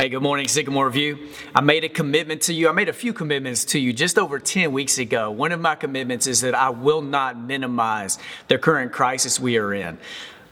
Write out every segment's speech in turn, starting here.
Hey, good morning, Sycamore View. I made a commitment to you. I made a few commitments to you just over 10 weeks ago. One of my commitments is that I will not minimize the current crisis we are in,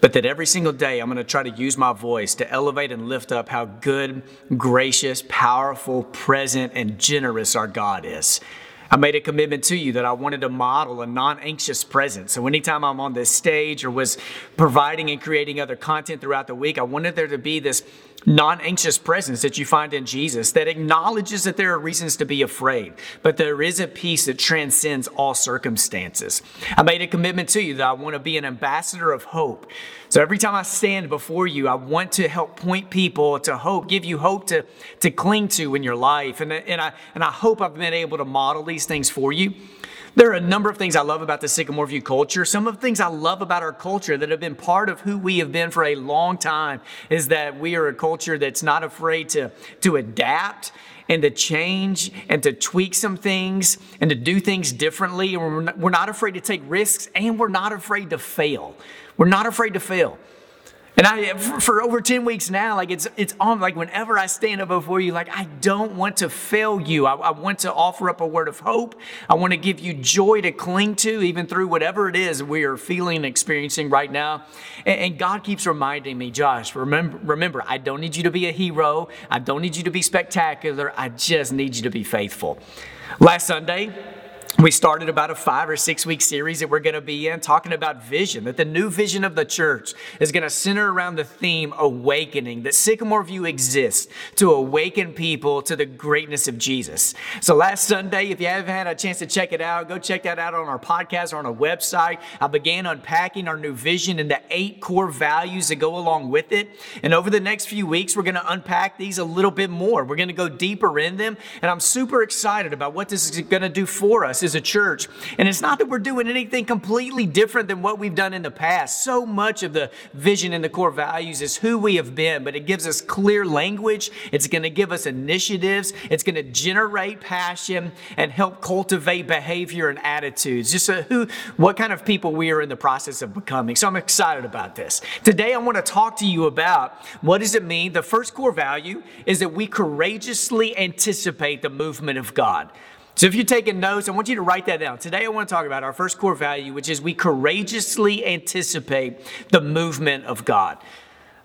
but that every single day I'm going to try to use my voice to elevate and lift up how good, gracious, powerful, present, and generous our God is. I made a commitment to you that I wanted to model a non anxious presence. So, anytime I'm on this stage or was providing and creating other content throughout the week, I wanted there to be this non anxious presence that you find in Jesus that acknowledges that there are reasons to be afraid, but there is a peace that transcends all circumstances. I made a commitment to you that I want to be an ambassador of hope. So every time I stand before you, I want to help point people to hope, give you hope to, to cling to in your life. And, and, I, and I hope I've been able to model these things for you. There are a number of things I love about the Sycamore View culture. Some of the things I love about our culture that have been part of who we have been for a long time is that we are a culture that's not afraid to, to adapt and to change and to tweak some things and to do things differently. We're not afraid to take risks and we're not afraid to fail. We're not afraid to fail. And I, for over 10 weeks now, like it's, it's on, like whenever I stand up before you, like I don't want to fail you. I, I want to offer up a word of hope. I want to give you joy to cling to, even through whatever it is we are feeling and experiencing right now. And, and God keeps reminding me, Josh, remember, remember, I don't need you to be a hero. I don't need you to be spectacular. I just need you to be faithful. Last Sunday, we started about a five or six week series that we're going to be in talking about vision, that the new vision of the church is going to center around the theme awakening, that Sycamore View exists to awaken people to the greatness of Jesus. So last Sunday, if you haven't had a chance to check it out, go check that out on our podcast or on our website. I began unpacking our new vision and the eight core values that go along with it. And over the next few weeks, we're going to unpack these a little bit more. We're going to go deeper in them. And I'm super excited about what this is going to do for us as a church. And it's not that we're doing anything completely different than what we've done in the past. So much of the vision and the core values is who we have been, but it gives us clear language. It's going to give us initiatives. It's going to generate passion and help cultivate behavior and attitudes. Just uh, who, what kind of people we are in the process of becoming. So I'm excited about this. Today, I want to talk to you about what does it mean? The first core value is that we courageously anticipate the movement of God. So if you're taking notes, I want you to write that down. Today I want to talk about our first core value, which is we courageously anticipate the movement of God.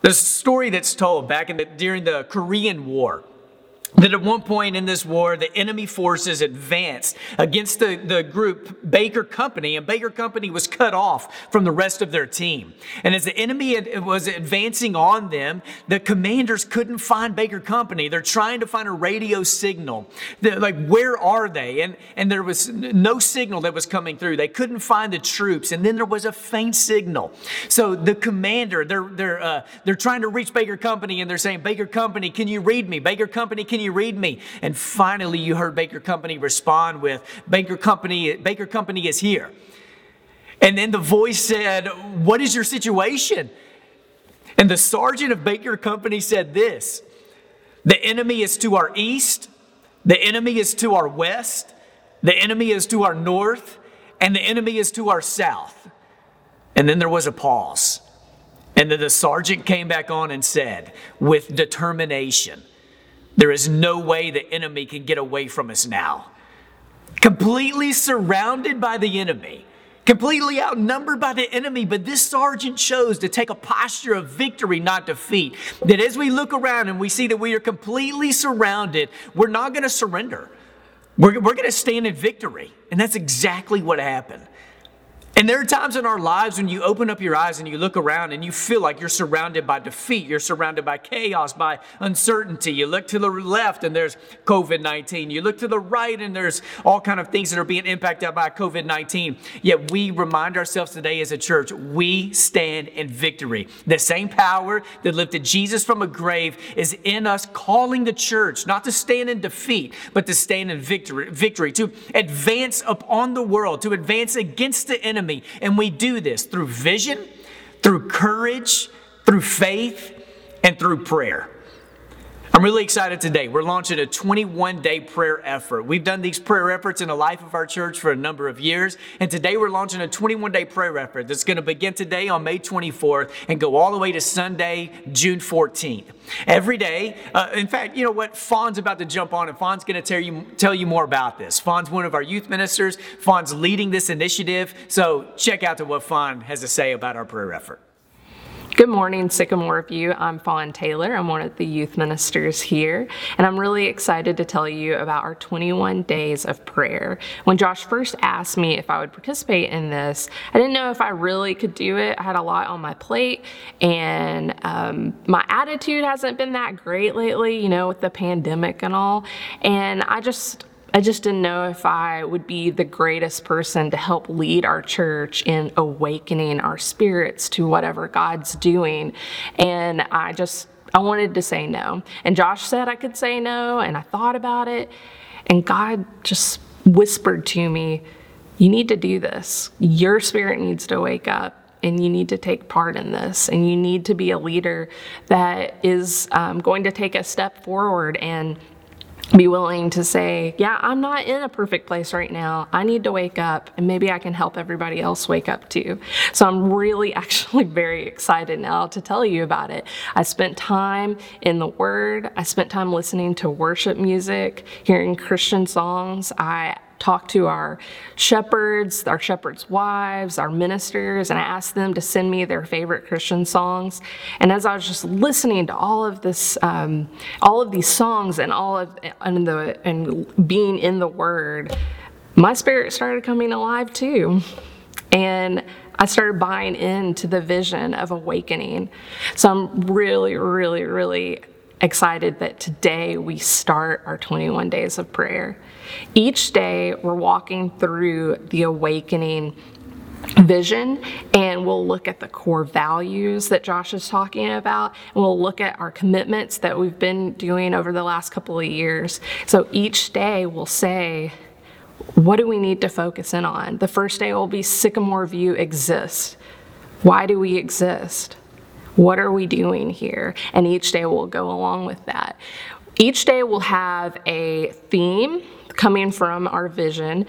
There's a story that's told back in the, during the Korean War that at one point in this war, the enemy forces advanced against the, the group Baker Company, and Baker Company was cut off from the rest of their team. And as the enemy was advancing on them, the commanders couldn't find Baker Company. They're trying to find a radio signal. They're like, where are they? And, and there was no signal that was coming through. They couldn't find the troops. And then there was a faint signal. So the commander, they're, they're, uh, they're trying to reach Baker Company, and they're saying, Baker Company, can you read me? Baker Company, can you read me? And finally, you heard Baker Company respond with, Baker Company, Baker Company is here. And then the voice said, What is your situation? And the sergeant of Baker Company said this The enemy is to our east, the enemy is to our west, the enemy is to our north, and the enemy is to our south. And then there was a pause. And then the sergeant came back on and said, with determination, there is no way the enemy can get away from us now. Completely surrounded by the enemy, completely outnumbered by the enemy, but this sergeant chose to take a posture of victory, not defeat. That as we look around and we see that we are completely surrounded, we're not going to surrender. We're, we're going to stand in victory. And that's exactly what happened. And there are times in our lives when you open up your eyes and you look around and you feel like you're surrounded by defeat, you're surrounded by chaos, by uncertainty. You look to the left and there's COVID-19. You look to the right and there's all kind of things that are being impacted by COVID-19. Yet we remind ourselves today as a church, we stand in victory. The same power that lifted Jesus from a grave is in us calling the church not to stand in defeat, but to stand in victory, victory to advance upon the world, to advance against the enemy enemy. And we do this through vision, through courage, through faith, and through prayer. I'm really excited today. We're launching a 21 day prayer effort. We've done these prayer efforts in the life of our church for a number of years, and today we're launching a 21 day prayer effort that's going to begin today on May 24th and go all the way to Sunday, June 14th. Every day, uh, in fact, you know what? Fawn's about to jump on, and Fawn's going to tell you tell you more about this. Fawn's one of our youth ministers. Fawn's leading this initiative, so check out to what Fawn has to say about our prayer effort. Good morning, Sycamore View. I'm Fawn Taylor. I'm one of the youth ministers here, and I'm really excited to tell you about our 21 days of prayer. When Josh first asked me if I would participate in this, I didn't know if I really could do it. I had a lot on my plate, and um, my attitude hasn't been that great lately, you know, with the pandemic and all. And I just, I just didn't know if I would be the greatest person to help lead our church in awakening our spirits to whatever God's doing. And I just, I wanted to say no. And Josh said I could say no, and I thought about it. And God just whispered to me, You need to do this. Your spirit needs to wake up and you need to take part in this and you need to be a leader that is um, going to take a step forward and be willing to say, yeah, I'm not in a perfect place right now. I need to wake up and maybe I can help everybody else wake up too. So I'm really actually very excited now to tell you about it. I spent time in the Word, I spent time listening to worship music, hearing Christian songs. I talked to our shepherds, our shepherds' wives, our ministers, and I asked them to send me their favorite Christian songs. And as I was just listening to all of this, um, all of these songs, and all of and the and being in the Word, my spirit started coming alive too, and. I started buying into the vision of awakening. So I'm really, really, really excited that today we start our 21 days of prayer. Each day we're walking through the awakening vision and we'll look at the core values that Josh is talking about and we'll look at our commitments that we've been doing over the last couple of years. So each day we'll say, what do we need to focus in on? The first day will be Sycamore View exists. Why do we exist? What are we doing here? And each day we'll go along with that. Each day we'll have a theme coming from our vision.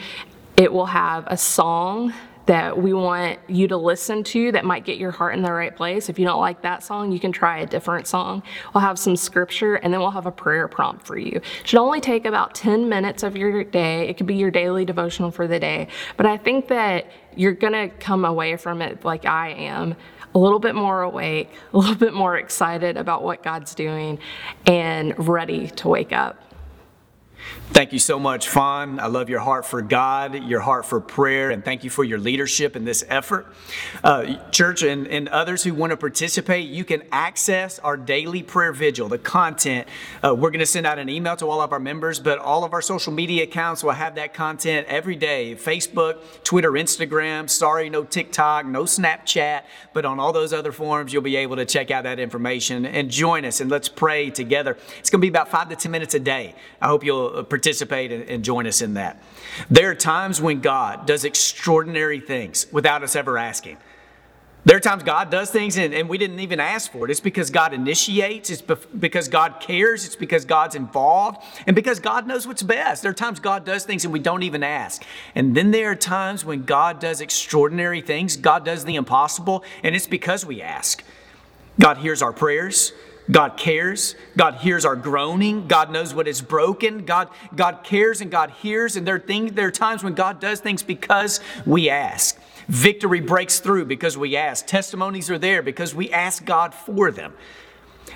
It will have a song that we want you to listen to that might get your heart in the right place. If you don't like that song, you can try a different song. We'll have some scripture and then we'll have a prayer prompt for you. It should only take about 10 minutes of your day. It could be your daily devotional for the day. But I think that you're to come away from it like I am a little bit more awake, a little bit more excited about what God's doing, and ready to wake up. Thank you so much, Fawn. I love your heart for God, your heart for prayer, and thank you for your leadership in this effort. Uh, church and, and others who want to participate, you can access our daily prayer vigil, the content. Uh, we're going to send out an email to all of our members, but all of our social media accounts will have that content every day Facebook, Twitter, Instagram. Sorry, no TikTok, no Snapchat, but on all those other forums, you'll be able to check out that information and join us and let's pray together. It's going to be about five to 10 minutes a day. I hope you'll Uh, participate and join us in that. There are times when God does extraordinary things without us ever asking. There are times God does things and, and, we didn't even ask for it. It's because God initiates, it's because God cares, it's because God's involved, and because God knows what's best. There are times God does things and we don't even ask. And then there are times when God does extraordinary things, God does the impossible, and it's because we ask. God hears our prayers, God cares. God hears our groaning. God knows what is broken. God, God cares and God hears. And there are, things, there are times when God does things because we ask. Victory breaks through because we ask. Testimonies are there because we ask God for them.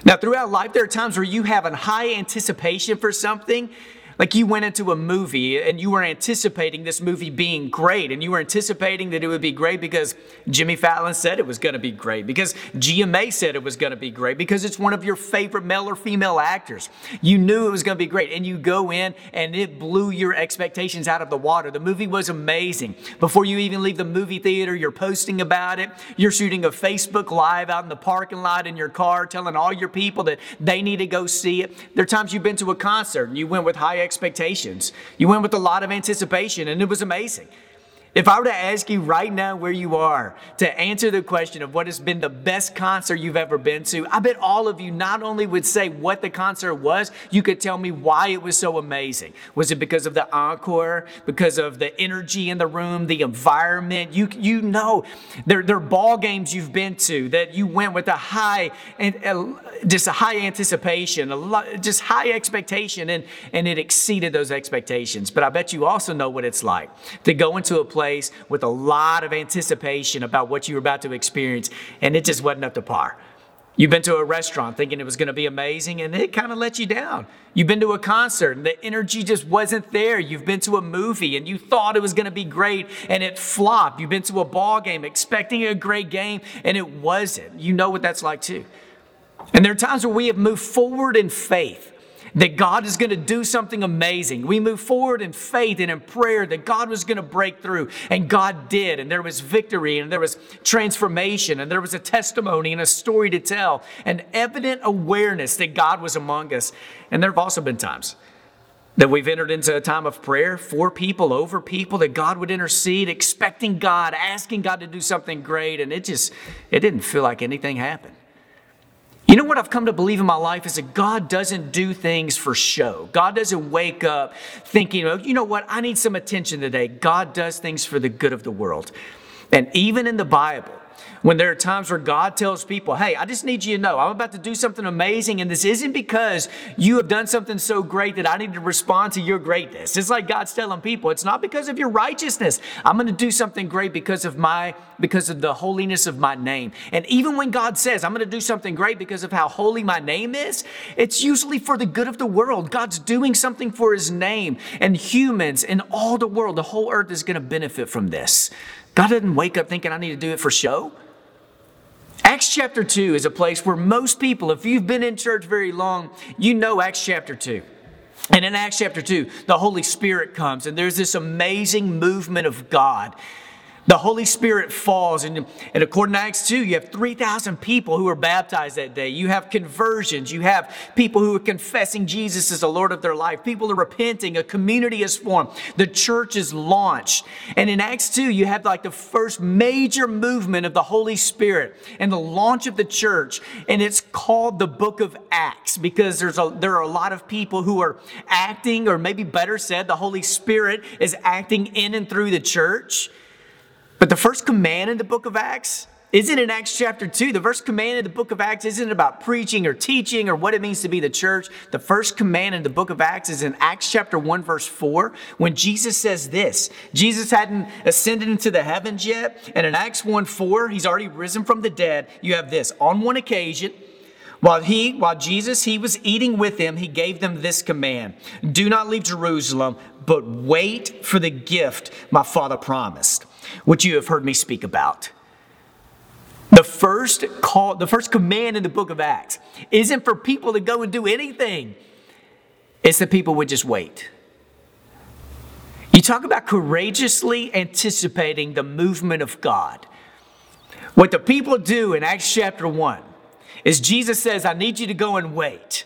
Now, throughout life, there are times where you have a high anticipation for something like you went into a movie and you were anticipating this movie being great, and you were anticipating that it would be great because Jimmy Fallon said it was going to be great, because GMA said it was going to be great, because it's one of your favorite male or female actors. You knew it was going to be great, and you go in and it blew your expectations out of the water. The movie was amazing. Before you even leave the movie theater, you're posting about it. You're shooting a Facebook Live out in the parking lot in your car, telling all your people that they need to go see it. There are times you've been to a concert and you went with high expectations. You went with a lot of anticipation, and it was amazing. If I were to ask you right now where you are to answer the question of what has been the best concert you've ever been to, I bet all of you not only would say what the concert was, you could tell me why it was so amazing. Was it because of the encore, because of the energy in the room, the environment? You, you know, there, there are ball games you've been to that you went with a high and uh, just a high anticipation, a lot, just high expectation, and, and it exceeded those expectations. But I bet you also know what it's like to go into a place with a lot of anticipation about what you were about to experience, and it just wasn't up to par. You've been to a restaurant thinking it was going to be amazing, and it kind of let you down. You've been to a concert, and the energy just wasn't there. You've been to a movie, and you thought it was going to be great, and it flopped. You've been to a ball game expecting a great game, and it wasn't. You know what that's like too. And there are times where we have moved forward in faith that God is going to do something amazing. We move forward in faith and in prayer that God was going to break through, and God did. And there was victory, and there was transformation, and there was a testimony and a story to tell, and evident awareness that God was among us. And there have also been times that we've entered into a time of prayer for people, over people, that God would intercede, expecting God, asking God to do something great, and it just, it didn't feel like anything happened. You know what I've come to believe in my life is that God doesn't do things for show. God doesn't wake up thinking, oh, you know what, I need some attention today. God does things for the good of the world. And even in the Bible, when there are times where God tells people, hey, I just need you to know I'm about to do something amazing, and this isn't because you have done something so great that I need to respond to your greatness. It's like God's telling people, it's not because of your righteousness. I'm going to do something great because of my because of the holiness of my name. And even when God says, I'm going to do something great because of how holy my name is, it's usually for the good of the world. God's doing something for his name, and humans and all the world, the whole earth is going to benefit from this. God doesn't wake up thinking I need to do it for show. Acts chapter 2 is a place where most people, if you've been in church very long, you know Acts chapter 2. And in Acts chapter 2, the Holy Spirit comes, and there's this amazing movement of God the Holy Spirit falls, and, and according to Acts 2, you have 3,000 people who are baptized that day. You have conversions. You have people who are confessing Jesus as the Lord of their life. People are repenting. A community is formed. The church is launched. And in Acts 2, you have like the first major movement of the Holy Spirit and the launch of the church. And it's called the book of Acts because there's a, there are a lot of people who are acting, or maybe better said, the Holy Spirit is acting in and through the church. But the first command in the book of Acts isn't in Acts chapter 2. The first command in the book of Acts isn't about preaching or teaching or what it means to be the church. The first command in the book of Acts is in Acts chapter 1, verse 4, when Jesus says this. Jesus hadn't ascended into the heavens yet. And in Acts 1 4, he's already risen from the dead. You have this. On one occasion, while he, while Jesus, he was eating with them, he gave them this command Do not leave Jerusalem, but wait for the gift my Father promised which you have heard me speak about. The first call, the first command in the book of Acts isn't for people to go and do anything. It's that people would just wait. You talk about courageously anticipating the movement of God. What the people do in Acts chapter 1 is Jesus says, I need you to go and wait.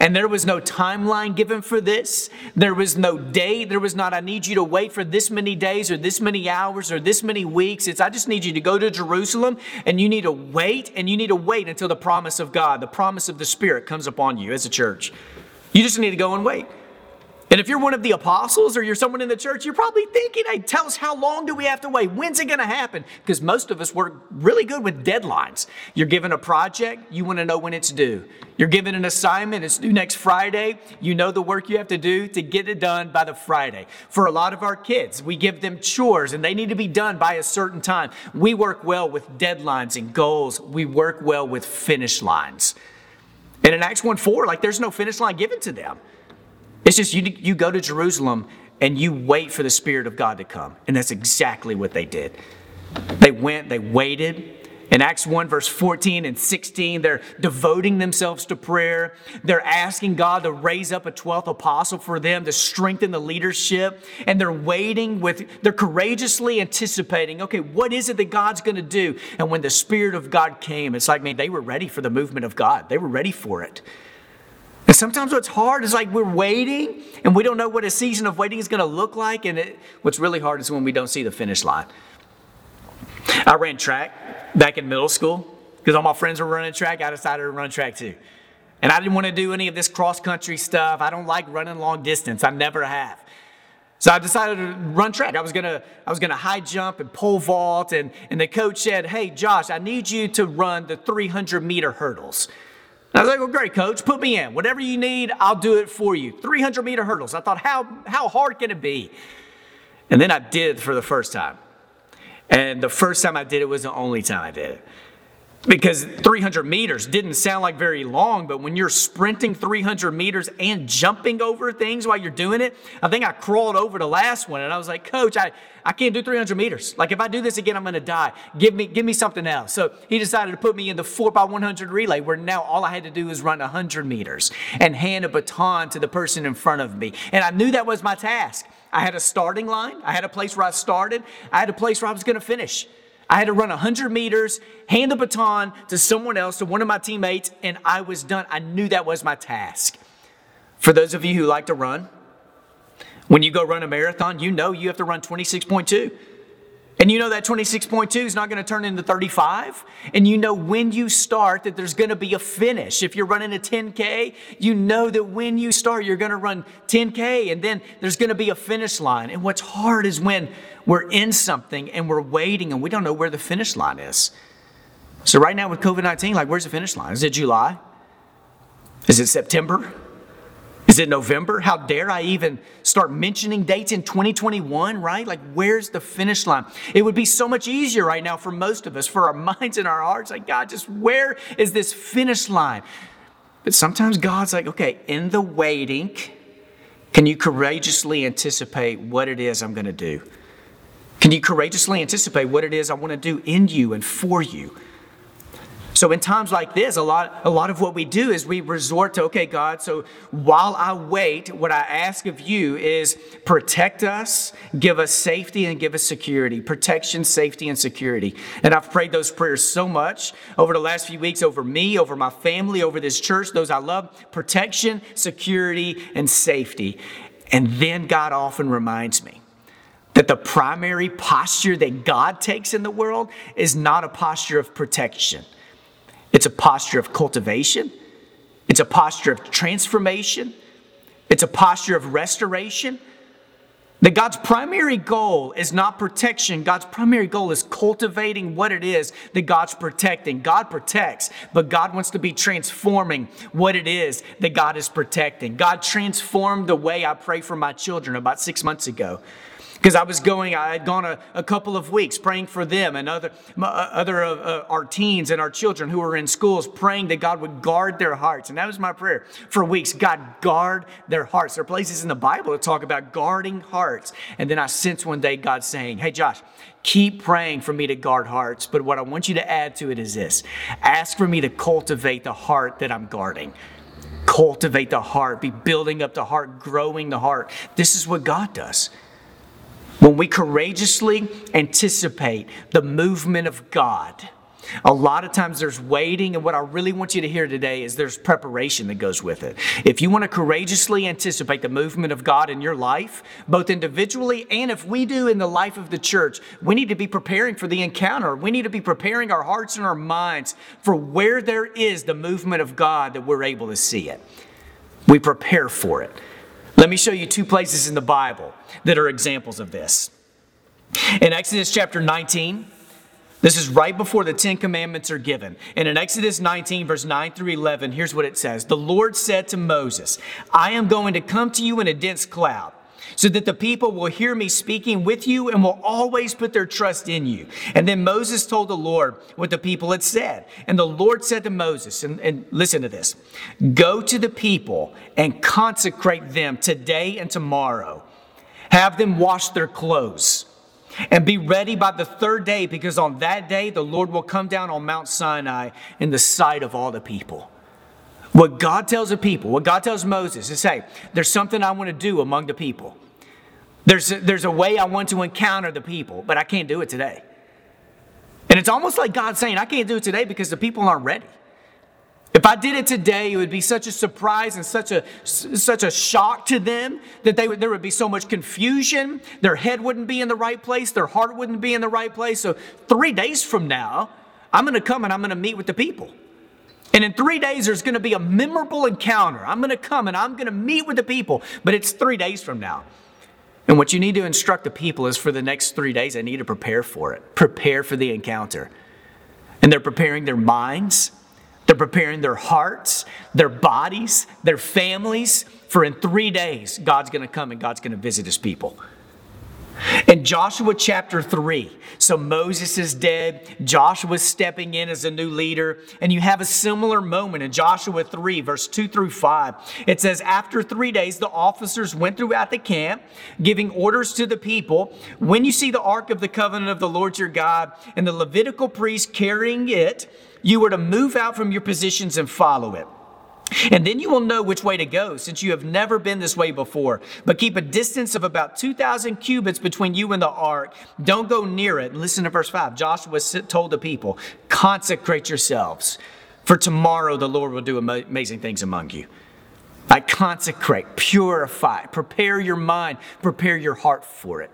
And there was no timeline given for this. There was no date. There was not, I need you to wait for this many days or this many hours or this many weeks. It's, I just need you to go to Jerusalem and you need to wait and you need to wait until the promise of God, the promise of the Spirit comes upon you as a church. You just need to go and wait. And if you're one of the apostles or you're someone in the church, you're probably thinking, hey, tell us how long do we have to wait? When's it going to happen? Because most of us work really good with deadlines. You're given a project, you want to know when it's due. You're given an assignment, it's due next Friday. You know the work you have to do to get it done by the Friday. For a lot of our kids, we give them chores and they need to be done by a certain time. We work well with deadlines and goals, we work well with finish lines. And in Acts 1 4, like there's no finish line given to them. It's just you, you go to Jerusalem and you wait for the Spirit of God to come. And that's exactly what they did. They went, they waited. In Acts 1, verse 14 and 16, they're devoting themselves to prayer. They're asking God to raise up a 12th apostle for them to strengthen the leadership. And they're waiting with, they're courageously anticipating, okay, what is it that God's going to do? And when the Spirit of God came, it's like, man, they were ready for the movement of God. They were ready for it. And sometimes what's hard is like we're waiting and we don't know what a season of waiting is going to look like. And it, what's really hard is when we don't see the finish line. I ran track back in middle school because all my friends were running track. I decided to run track too. And I didn't want to do any of this cross country stuff. I don't like running long distance. I never have. So I decided to run track. I was gonna, I was gonna high jump and pole vault, and, and the coach said, Hey, Josh, I need you to run the 300 meter hurdles. I was like, Well, great, coach, put me in. Whatever you need, I'll do it for you. 300 meter hurdles. I thought, How, how hard can it be? And then I did it for the first time. And the first time I did it was the only time I did it because 300 meters didn't sound like very long, but when you're sprinting 300 meters and jumping over things while you're doing it, I think I crawled over the last one and I was like, Coach, I, I can't do 300 meters. Like if I do this again, I'm going to die. Give me, give me something else. So he decided to put me in the 4x100 relay where now all I had to do was run 100 meters and hand a baton to the person in front of me. And I knew that was my task. I had a starting line, I had a place where I started, I had a place where I was going to finish. I had to run 100 meters, hand the baton to someone else, to one of my teammates, and I was done. I knew that was my task. For those of you who like to run, when you go run a marathon, you know you have to run 26.2. And you know that 26.2 is not going to turn into 35. And you know when you start that there's going to be a finish. If you're running a 10K, you know that when you start, you're going to run 10K and then there's going to be a finish line. And what's hard is when we're in something and we're waiting and we don't know where the finish line is. So, right now with COVID 19, like, where's the finish line? Is it July? Is it September? Is it November? How dare I even start mentioning dates in 2021, right? Like, where's the finish line? It would be so much easier right now for most of us, for our minds and our hearts. Like, God, just where is this finish line? But sometimes God's like, okay, in the waiting, can you courageously anticipate what it is I'm going to do? Can you courageously anticipate what it is I want to do in you and for you? So in times like this, a lot, a lot of what we do is we resort to, okay, God, so while I wait, what I ask of you is protect us, give us safety, and give us security. Protection, safety, and security. And I've prayed those prayers so much over the last few weeks over me, over my family, over this church, those I love. Protection, security, and safety. And then God often reminds me that the primary posture that God takes in the world is not a posture of protection. It's a posture of cultivation. It's a posture of transformation. It's a posture of restoration. That God's primary goal is not protection. God's primary goal is cultivating what it is that God's protecting. God protects, but God wants to be transforming what it is that God is protecting. God transformed the way I pray for my children about six months ago because I was going, I had gone a, a, couple of weeks praying for them and other, uh, other uh, our teens and our children who were in schools, praying that God would guard their hearts. And that was my prayer for weeks God, guard their hearts. There are places in the Bible that talk about guarding hearts. And then I sense one day God saying, Hey, Josh, keep praying for me to guard hearts. But what I want you to add to it is this ask for me to cultivate the heart that I'm guarding cultivate the heart, be building up the heart, growing the heart. This is what God does. When we courageously anticipate the movement of God, a lot of times there's waiting, and what I really want you to hear today is there's preparation that goes with it. If you want to courageously anticipate the movement of God in your life, both individually and if we do in the life of the church, we need to be preparing for the encounter. We need to be preparing our hearts and our minds for where there is the movement of God that we're able to see it. We prepare for it. Let me show you two places in the Bible that are examples of this. In Exodus chapter 19, this is right before the Ten Commandments are given. And in Exodus 19, verse 9 through 11, here's what it says The Lord said to Moses, I am going to come to you in a dense cloud so that the people will hear me speaking with you and will always put their trust in you. And then Moses told the Lord what the people had said. And the Lord said to Moses, and, and listen to this go to the people and consecrate them today and tomorrow. Have them wash their clothes and be ready by the third day, because on that day the Lord will come down on Mount Sinai in the sight of all the people. What God tells the people, what God tells Moses is say, there's something I want to do among the people. There's a, there's a way I want to encounter the people, but I can't do it today. And it's almost like God saying, I can't do it today because the people aren't ready. I did it today, it would be such a surprise and such a, such a shock to them that they would, there would be so much confusion. Their head wouldn't be in the right place, their heart wouldn't be in the right place. So, three days from now, I'm going to come and I'm going to meet with the people. And in three days, there's going to be a memorable encounter. I'm going to come and I'm going to meet with the people, but it's three days from now. And what you need to instruct the people is for the next three days, I need to prepare for it, prepare for the encounter. And they're preparing their minds, they're preparing their hearts, their bodies, their families, for in three days, God's going to come and God's going to visit his people. In Joshua chapter 3, so Moses is dead, Joshua's stepping in as a new leader, and you have a similar moment in Joshua 3, verse 2 through 5. It says, After three days, the officers went throughout the camp, giving orders to the people When you see the ark of the covenant of the Lord your God and the Levitical priest carrying it, you were to move out from your positions and follow it. And then you will know which way to go, since you have never been this way before. But keep a distance of about 2,000 cubits between you and the ark. Don't go near it. And listen to verse 5. Joshua told the people, Consecrate yourselves, for tomorrow the Lord will do amazing things among you. I consecrate, purify, prepare your mind, prepare your heart for it.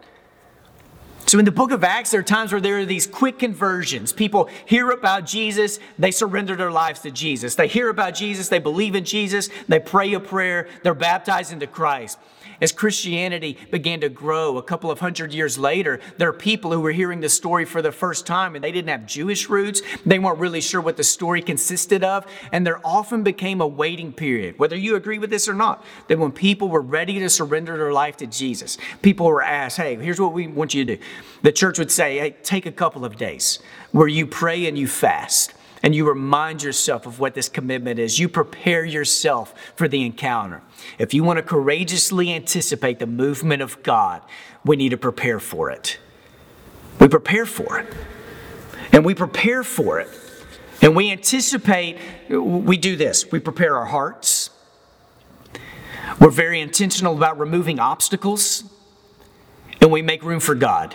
So in the book of Acts, there are times where there are these quick conversions. People hear about Jesus, they surrender their lives to Jesus. They hear about Jesus, they believe in Jesus, they pray a prayer, they're baptized into Christ as Christianity began to grow a couple of hundred years later, there are people who were hearing the story for the first time and they didn't have Jewish roots. They weren't really sure what the story consisted of. And there often became a waiting period, whether you agree with this or not, that when people were ready to surrender their life to Jesus, people were asked, hey, here's what we want you to do. The church would say, hey, take a couple of days where you pray and you fast and you remind yourself of what this commitment is. You prepare yourself for the encounter. If you want to courageously anticipate the movement of God, we need to prepare for it. We prepare for it. And we prepare for it. And we anticipate, we do this we prepare our hearts. We're very intentional about removing obstacles, and we make room for God.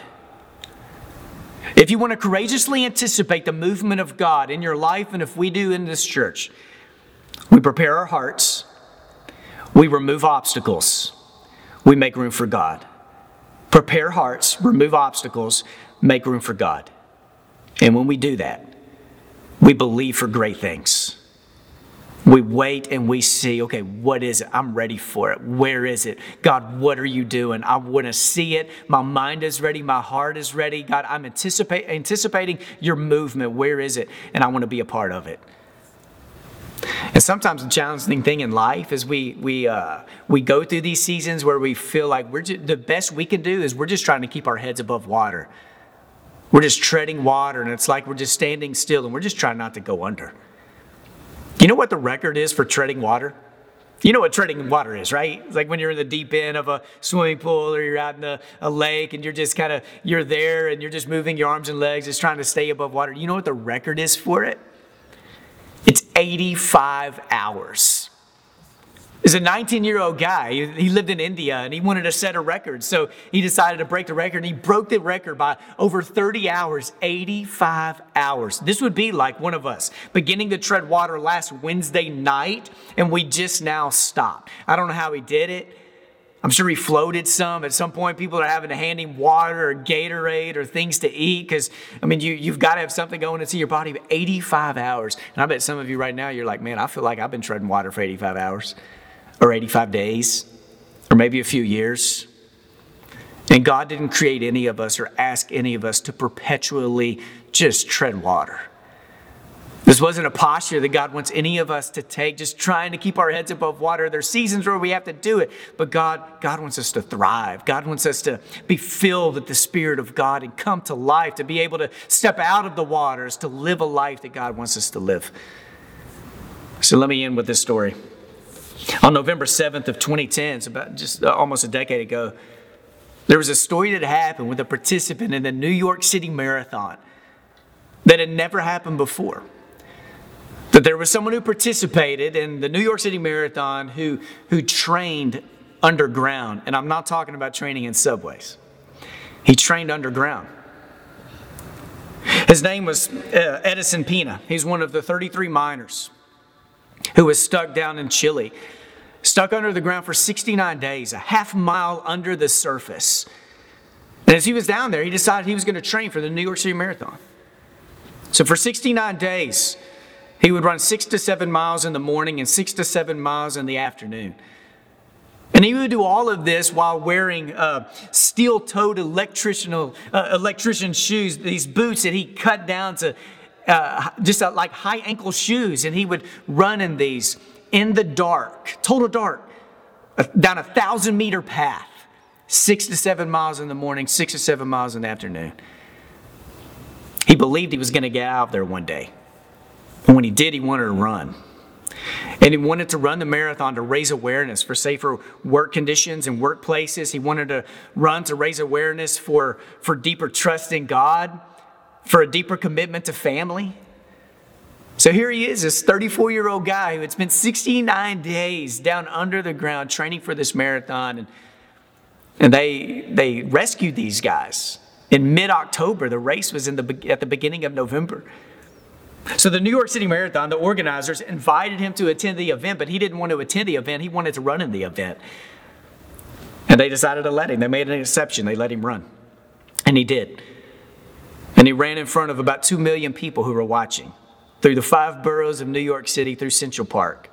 If you want to courageously anticipate the movement of God in your life, and if we do in this church, we prepare our hearts, we remove obstacles, we make room for God. Prepare hearts, remove obstacles, make room for God. And when we do that, we believe for great things. We wait and we see, okay, what is it? I'm ready for it. Where is it? God, what are you doing? I want to see it. My mind is ready. My heart is ready. God, I'm anticipate, anticipating your movement. Where is it? And I want to be a part of it. And sometimes the challenging thing in life is we we uh, we go through these seasons where we feel like we're just, the best we can do is we're just trying to keep our heads above water. We're just treading water, and it's like we're just standing still, and we're just trying not to go under. You know what the record is for treading water? You know what treading water is, right? It's like when you're in the deep end of a swimming pool or you're out in a, a lake and you're just kind of you're there and you're just moving your arms and legs, just trying to stay above water. You know what the record is for it? It's 85 hours is a 19 year old guy. He lived in India and he wanted to set a record. So he decided to break the record and he broke the record by over 30 hours, 85 hours. This would be like one of us beginning to tread water last Wednesday night and we just now stopped. I don't know how he did it. I'm sure he floated some. At some point, people are having to hand him water or Gatorade or things to eat because, I mean, you, you've got to have something going into your body. But 85 hours. And I bet some of you right now, you're like, man, I feel like I've been treading water for 85 hours or 85 days or maybe a few years. And God didn't create any of us or ask any of us to perpetually just tread water. This wasn't a posture that God wants any of us to take, just trying to keep our heads above water. There's seasons where we have to do it, but God, God wants us to thrive. God wants us to be filled with the Spirit of God and come to life, to be able to step out of the waters, to live a life that God wants us to live. So let me end with this story. On November 7th of 2010, it's about just uh, almost a decade ago, there was a story that happened with a participant in the New York City Marathon that had never happened before. That there was someone who participated in the New York City Marathon who, who trained underground. And I'm not talking about training in subways, he trained underground. His name was uh, Edison Peña. He's one of the 33 miners who was stuck down in Chile, stuck under the ground for 69 days, a half mile under the surface. And as he was down there, he decided he was going to train for the New York City Marathon. So for 69 days, he would run six to seven miles in the morning and six to seven miles in the afternoon. And he would do all of this while wearing uh, steel toed electrician, uh, electrician shoes, these boots that he cut down to uh, just like high ankle shoes. And he would run in these in the dark, total dark, uh, down a thousand meter path, six to seven miles in the morning, six to seven miles in the afternoon. He believed he was going to get out of there one day. And when he did, he wanted to run. And he wanted to run the marathon to raise awareness for safer work conditions and workplaces. He wanted to run to raise awareness for, for deeper trust in God, for a deeper commitment to family. So here he is, this 34 year old guy who had spent 69 days down under the ground training for this marathon. And, and they, they rescued these guys. In mid October, the race was in the, at the beginning of November. So the New York City Marathon, the organizers invited him to attend the event, but he didn't want to attend the event. He wanted to run in the event. And they decided to let him. They made an exception. They let him run. And he did. And he ran in front of about 2 million people who were watching through the five boroughs of New York City, through Central Park.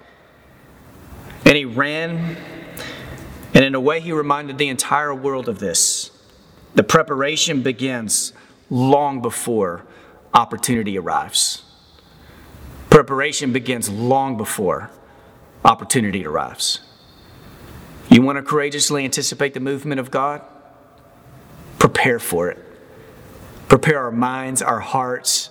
And he ran, and in a way, he reminded the entire world of this. The preparation begins long before opportunity arrives. Preparation begins long before opportunity arrives. You want to courageously anticipate the movement of God? Prepare for it. Prepare our minds, our hearts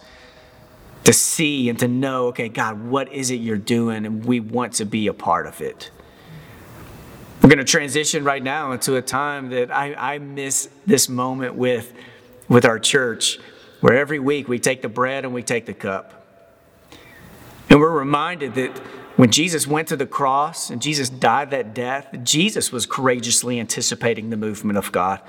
to see and to know, okay, God, what is it you're doing? And we want to be a part of it. We're going to transition right now into a time that I, I miss this moment with, with our church, where every week we take the bread and we take the cup. And we're reminded that when Jesus went to the cross and Jesus died that death, Jesus was courageously anticipating the movement of God.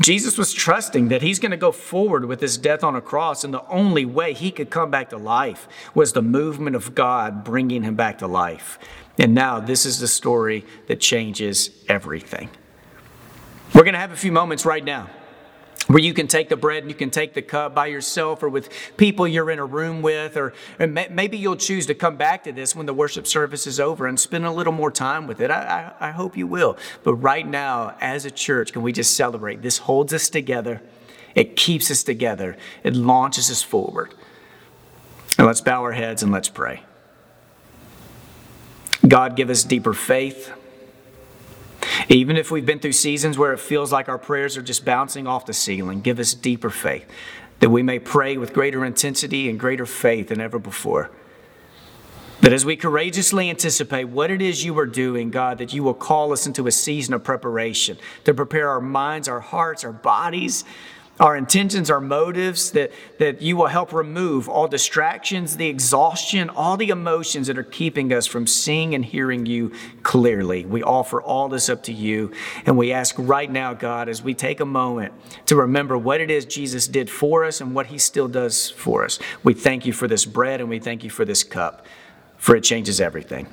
Jesus was trusting that he's going to go forward with his death on a cross, and the only way he could come back to life was the movement of God bringing him back to life. And now, this is the story that changes everything. We're going to have a few moments right now where you can take the bread and you can take the cup by yourself or with people you're in a room with, or, maybe you'll choose to come back to this when the worship service is over and spend a little more time with it. I, I, I hope you will. But right now, as a church, can we just celebrate? This holds us together, it keeps us together, it launches us forward. And let's bow our heads and let's pray. God, give us deeper faith. Even if we've been through seasons where it feels like our prayers are just bouncing off the ceiling, give us deeper faith that we may pray with greater intensity and greater faith than ever before. That as we courageously anticipate what it is you are doing, God, that you will call us into a season of preparation to prepare our minds, our hearts, our bodies our intentions, our motives, that, that you will help remove all distractions, the exhaustion, all the emotions that are keeping us from seeing and hearing you clearly. We offer all this up to you. And we ask right now, God, as we take a moment to remember what it is Jesus did for us and what he still does for us. We thank you for this bread and we thank you for this cup, for it changes everything.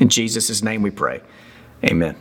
In Jesus' name we pray. Amen.